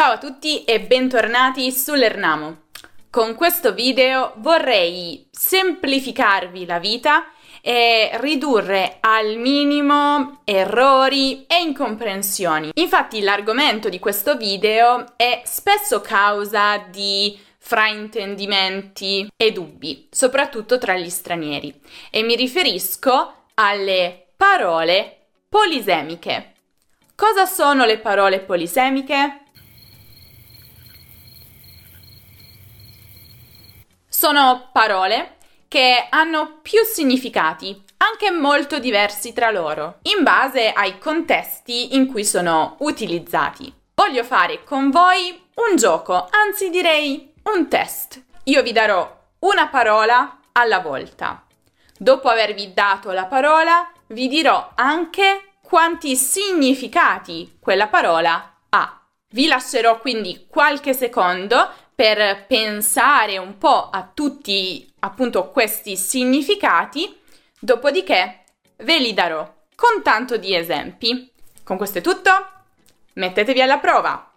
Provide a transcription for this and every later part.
Ciao a tutti e bentornati sull'Ernamo. Con questo video vorrei semplificarvi la vita e ridurre al minimo errori e incomprensioni. Infatti l'argomento di questo video è spesso causa di fraintendimenti e dubbi, soprattutto tra gli stranieri, e mi riferisco alle parole polisemiche. Cosa sono le parole polisemiche? Sono parole che hanno più significati, anche molto diversi tra loro, in base ai contesti in cui sono utilizzati. Voglio fare con voi un gioco, anzi direi un test. Io vi darò una parola alla volta. Dopo avervi dato la parola, vi dirò anche quanti significati quella parola ha. Vi lascerò quindi qualche secondo per pensare un po' a tutti appunto questi significati, dopodiché ve li darò con tanto di esempi. Con questo è tutto, mettetevi alla prova!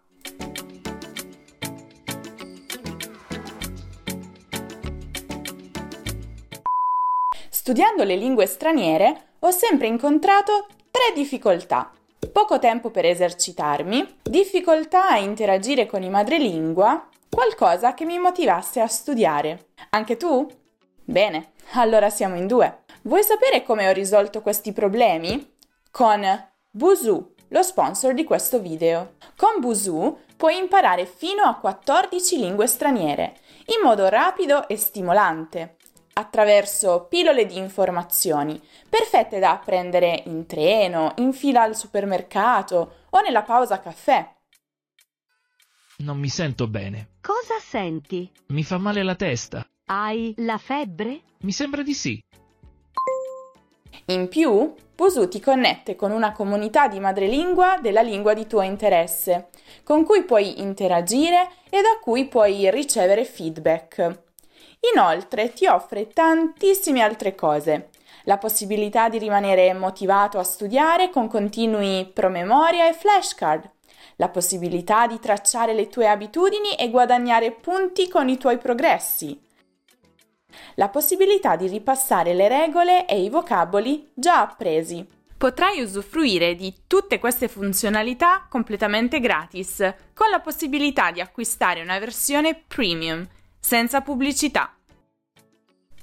Studiando le lingue straniere ho sempre incontrato tre difficoltà. Poco tempo per esercitarmi, difficoltà a interagire con i madrelingua qualcosa che mi motivasse a studiare. Anche tu? Bene, allora siamo in due. Vuoi sapere come ho risolto questi problemi? Con Busu, lo sponsor di questo video. Con Busu puoi imparare fino a 14 lingue straniere in modo rapido e stimolante, attraverso pillole di informazioni, perfette da apprendere in treno, in fila al supermercato o nella pausa caffè. Non mi sento bene. Cosa senti? Mi fa male la testa. Hai la febbre? Mi sembra di sì. In più, Pusu ti connette con una comunità di madrelingua della lingua di tuo interesse, con cui puoi interagire e da cui puoi ricevere feedback. Inoltre ti offre tantissime altre cose. La possibilità di rimanere motivato a studiare con continui promemoria e flashcard, la possibilità di tracciare le tue abitudini e guadagnare punti con i tuoi progressi, la possibilità di ripassare le regole e i vocaboli già appresi. Potrai usufruire di tutte queste funzionalità completamente gratis, con la possibilità di acquistare una versione premium, senza pubblicità.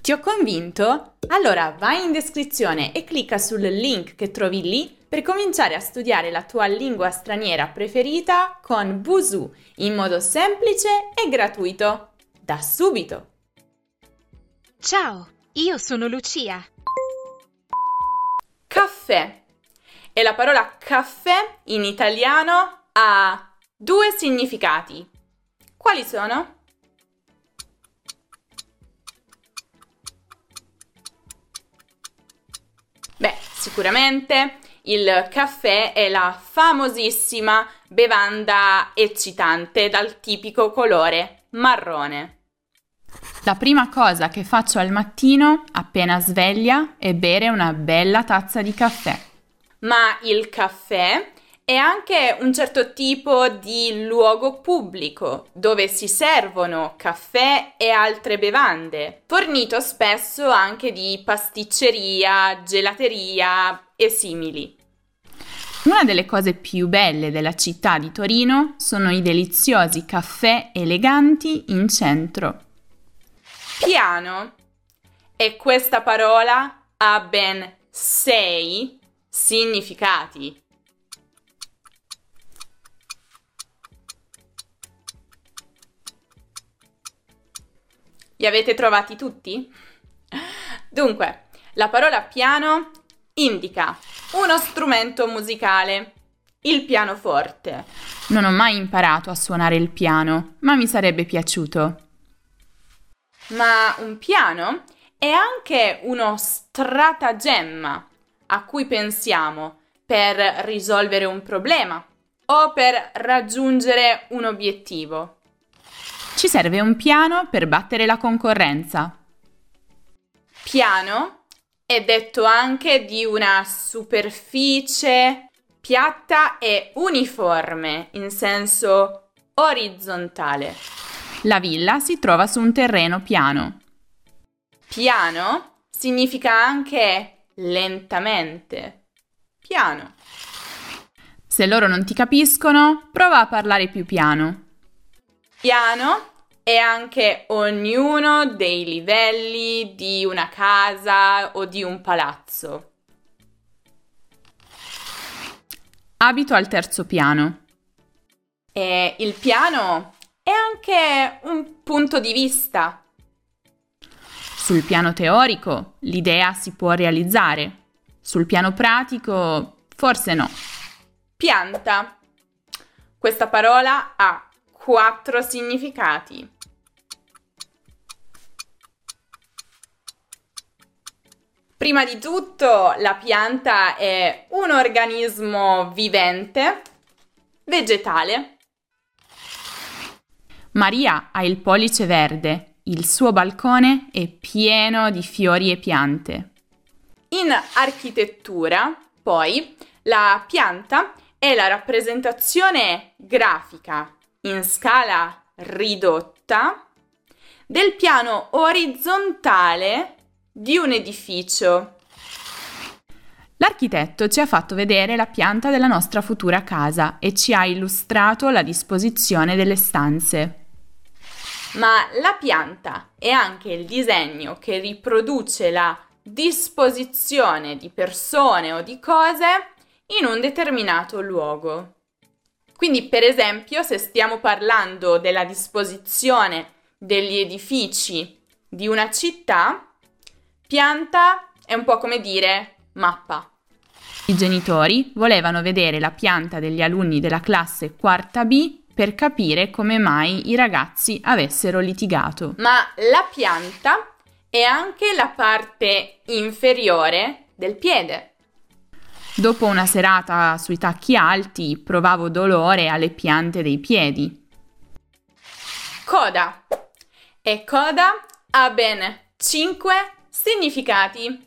Ti ho convinto? Allora vai in descrizione e clicca sul link che trovi lì per cominciare a studiare la tua lingua straniera preferita con Busu in modo semplice e gratuito. Da subito! Ciao, io sono Lucia. Caffè. E la parola caffè in italiano ha due significati. Quali sono? Beh, sicuramente il caffè è la famosissima bevanda eccitante dal tipico colore marrone. La prima cosa che faccio al mattino, appena sveglia, è bere una bella tazza di caffè. Ma il caffè è anche un certo tipo di luogo pubblico dove si servono caffè e altre bevande, fornito spesso anche di pasticceria, gelateria e simili. Una delle cose più belle della città di Torino sono i deliziosi caffè eleganti in centro. Piano. E questa parola ha ben sei significati. Li avete trovati tutti? Dunque, la parola piano indica uno strumento musicale, il pianoforte. Non ho mai imparato a suonare il piano, ma mi sarebbe piaciuto. Ma un piano è anche uno stratagemma a cui pensiamo per risolvere un problema o per raggiungere un obiettivo. Ci serve un piano per battere la concorrenza. Piano è detto anche di una superficie piatta e uniforme, in senso orizzontale. La villa si trova su un terreno piano. Piano significa anche lentamente. Piano. Se loro non ti capiscono, prova a parlare più piano. Piano è anche ognuno dei livelli di una casa o di un palazzo. Abito al terzo piano. E il piano è anche un punto di vista. Sul piano teorico l'idea si può realizzare. Sul piano pratico forse no. Pianta. Questa parola ha quattro significati. Prima di tutto, la pianta è un organismo vivente, vegetale. Maria ha il pollice verde, il suo balcone è pieno di fiori e piante. In architettura, poi, la pianta è la rappresentazione grafica in scala ridotta del piano orizzontale di un edificio. L'architetto ci ha fatto vedere la pianta della nostra futura casa e ci ha illustrato la disposizione delle stanze. Ma la pianta è anche il disegno che riproduce la disposizione di persone o di cose in un determinato luogo. Quindi, per esempio, se stiamo parlando della disposizione degli edifici di una città, pianta è un po' come dire mappa. I genitori volevano vedere la pianta degli alunni della classe quarta B per capire come mai i ragazzi avessero litigato. Ma la pianta è anche la parte inferiore del piede. Dopo una serata sui tacchi alti provavo dolore alle piante dei piedi. Coda. E coda ha ben 5 significati.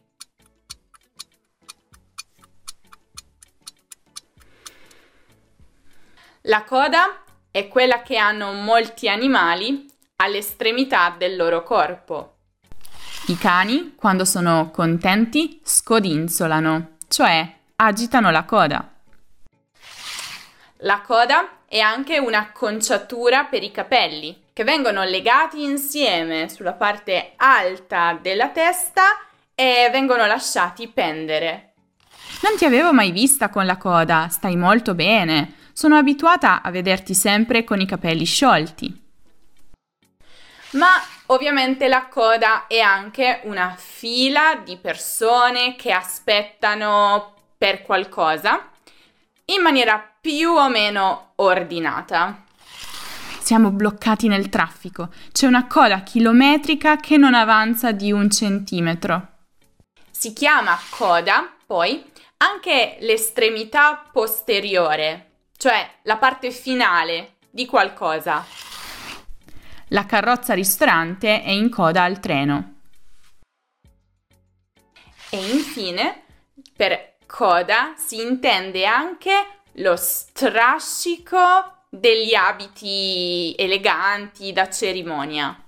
La coda è quella che hanno molti animali all'estremità del loro corpo. I cani, quando sono contenti, scodinzolano, cioè agitano la coda. La coda è anche un'acconciatura per i capelli, che vengono legati insieme sulla parte alta della testa e vengono lasciati pendere. Non ti avevo mai vista con la coda, stai molto bene. Sono abituata a vederti sempre con i capelli sciolti. Ma ovviamente la coda è anche una fila di persone che aspettano per qualcosa in maniera più o meno ordinata. Siamo bloccati nel traffico. C'è una coda chilometrica che non avanza di un centimetro. Si chiama coda, poi, anche l'estremità posteriore, cioè la parte finale di qualcosa. La carrozza ristorante è in coda al treno. E infine, per coda si intende anche lo strascico degli abiti eleganti da cerimonia.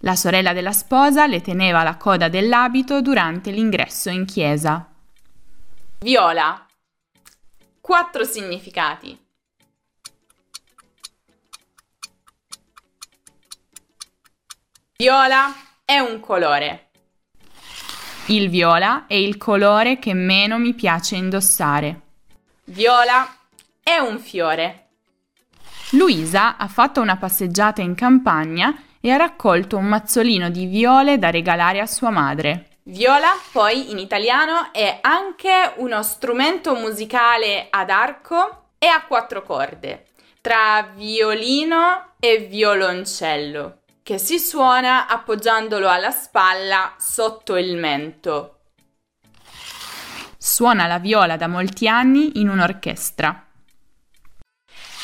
La sorella della sposa le teneva la coda dell'abito durante l'ingresso in chiesa. Viola. Quattro significati. Viola è un colore. Il viola è il colore che meno mi piace indossare. Viola è un fiore. Luisa ha fatto una passeggiata in campagna e ha raccolto un mazzolino di viole da regalare a sua madre. Viola, poi in italiano, è anche uno strumento musicale ad arco e a quattro corde, tra violino e violoncello, che si suona appoggiandolo alla spalla sotto il mento. Suona la viola da molti anni in un'orchestra.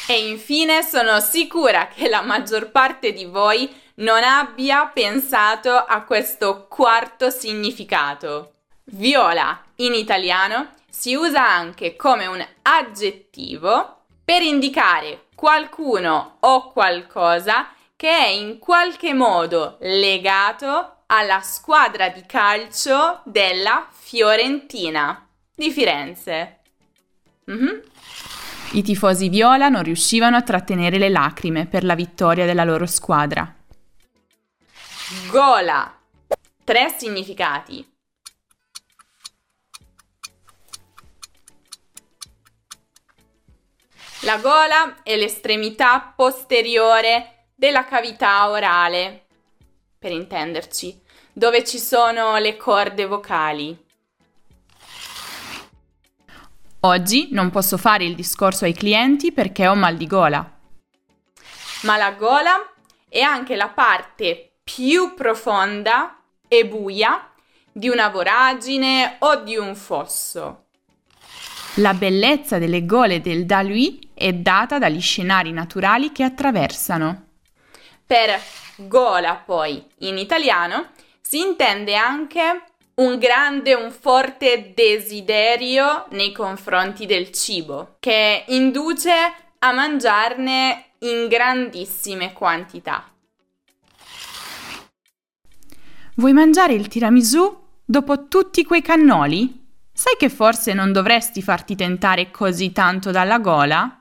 E infine sono sicura che la maggior parte di voi non abbia pensato a questo quarto significato. Viola in italiano si usa anche come un aggettivo per indicare qualcuno o qualcosa che è in qualche modo legato alla squadra di calcio della Fiorentina di Firenze. Mm-hmm. I tifosi viola non riuscivano a trattenere le lacrime per la vittoria della loro squadra. Gola. Tre significati. La gola è l'estremità posteriore della cavità orale, per intenderci, dove ci sono le corde vocali. Oggi non posso fare il discorso ai clienti perché ho mal di gola. Ma la gola è anche la parte più profonda e buia di una voragine o di un fosso. La bellezza delle gole del Dalui è data dagli scenari naturali che attraversano. Per gola, poi, in italiano, si intende anche un grande, un forte desiderio nei confronti del cibo, che induce a mangiarne in grandissime quantità. Vuoi mangiare il tiramisù dopo tutti quei cannoli? Sai che forse non dovresti farti tentare così tanto dalla gola?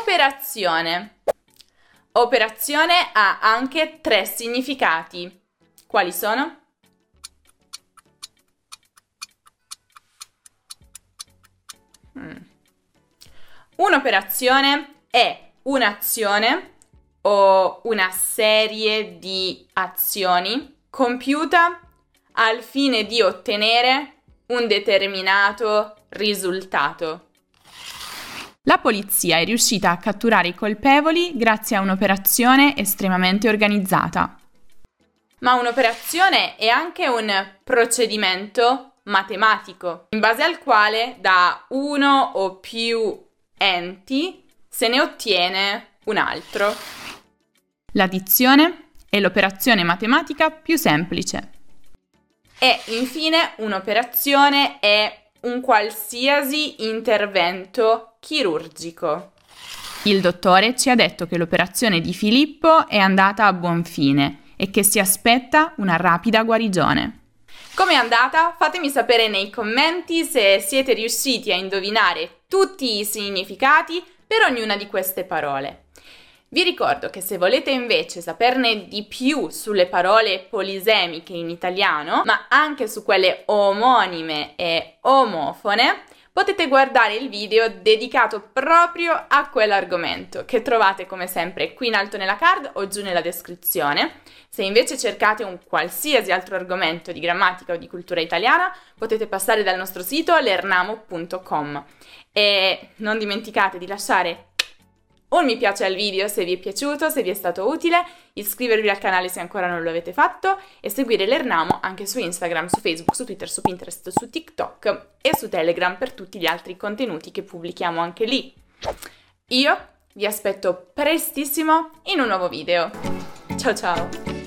Operazione. Operazione ha anche tre significati. Quali sono? Mm. Un'operazione è un'azione o una serie di azioni compiuta al fine di ottenere un determinato risultato. La polizia è riuscita a catturare i colpevoli grazie a un'operazione estremamente organizzata. Ma un'operazione è anche un procedimento matematico, in base al quale da uno o più enti se ne ottiene un altro. L'addizione è l'operazione matematica più semplice. E infine un'operazione è un qualsiasi intervento chirurgico. Il dottore ci ha detto che l'operazione di Filippo è andata a buon fine e che si aspetta una rapida guarigione. Com'è andata? Fatemi sapere nei commenti se siete riusciti a indovinare tutti i significati per ognuna di queste parole. Vi ricordo che se volete invece saperne di più sulle parole polisemiche in italiano, ma anche su quelle omonime e omofone, potete guardare il video dedicato proprio a quell'argomento che trovate come sempre qui in alto nella card o giù nella descrizione. Se invece cercate un qualsiasi altro argomento di grammatica o di cultura italiana, potete passare dal nostro sito lernamo.com e non dimenticate di lasciare un mi piace al video se vi è piaciuto, se vi è stato utile, iscrivervi al canale se ancora non lo avete fatto e seguire l'Ernamo anche su Instagram, su Facebook, su Twitter, su Pinterest, su TikTok e su Telegram per tutti gli altri contenuti che pubblichiamo anche lì. Io vi aspetto prestissimo in un nuovo video. Ciao ciao!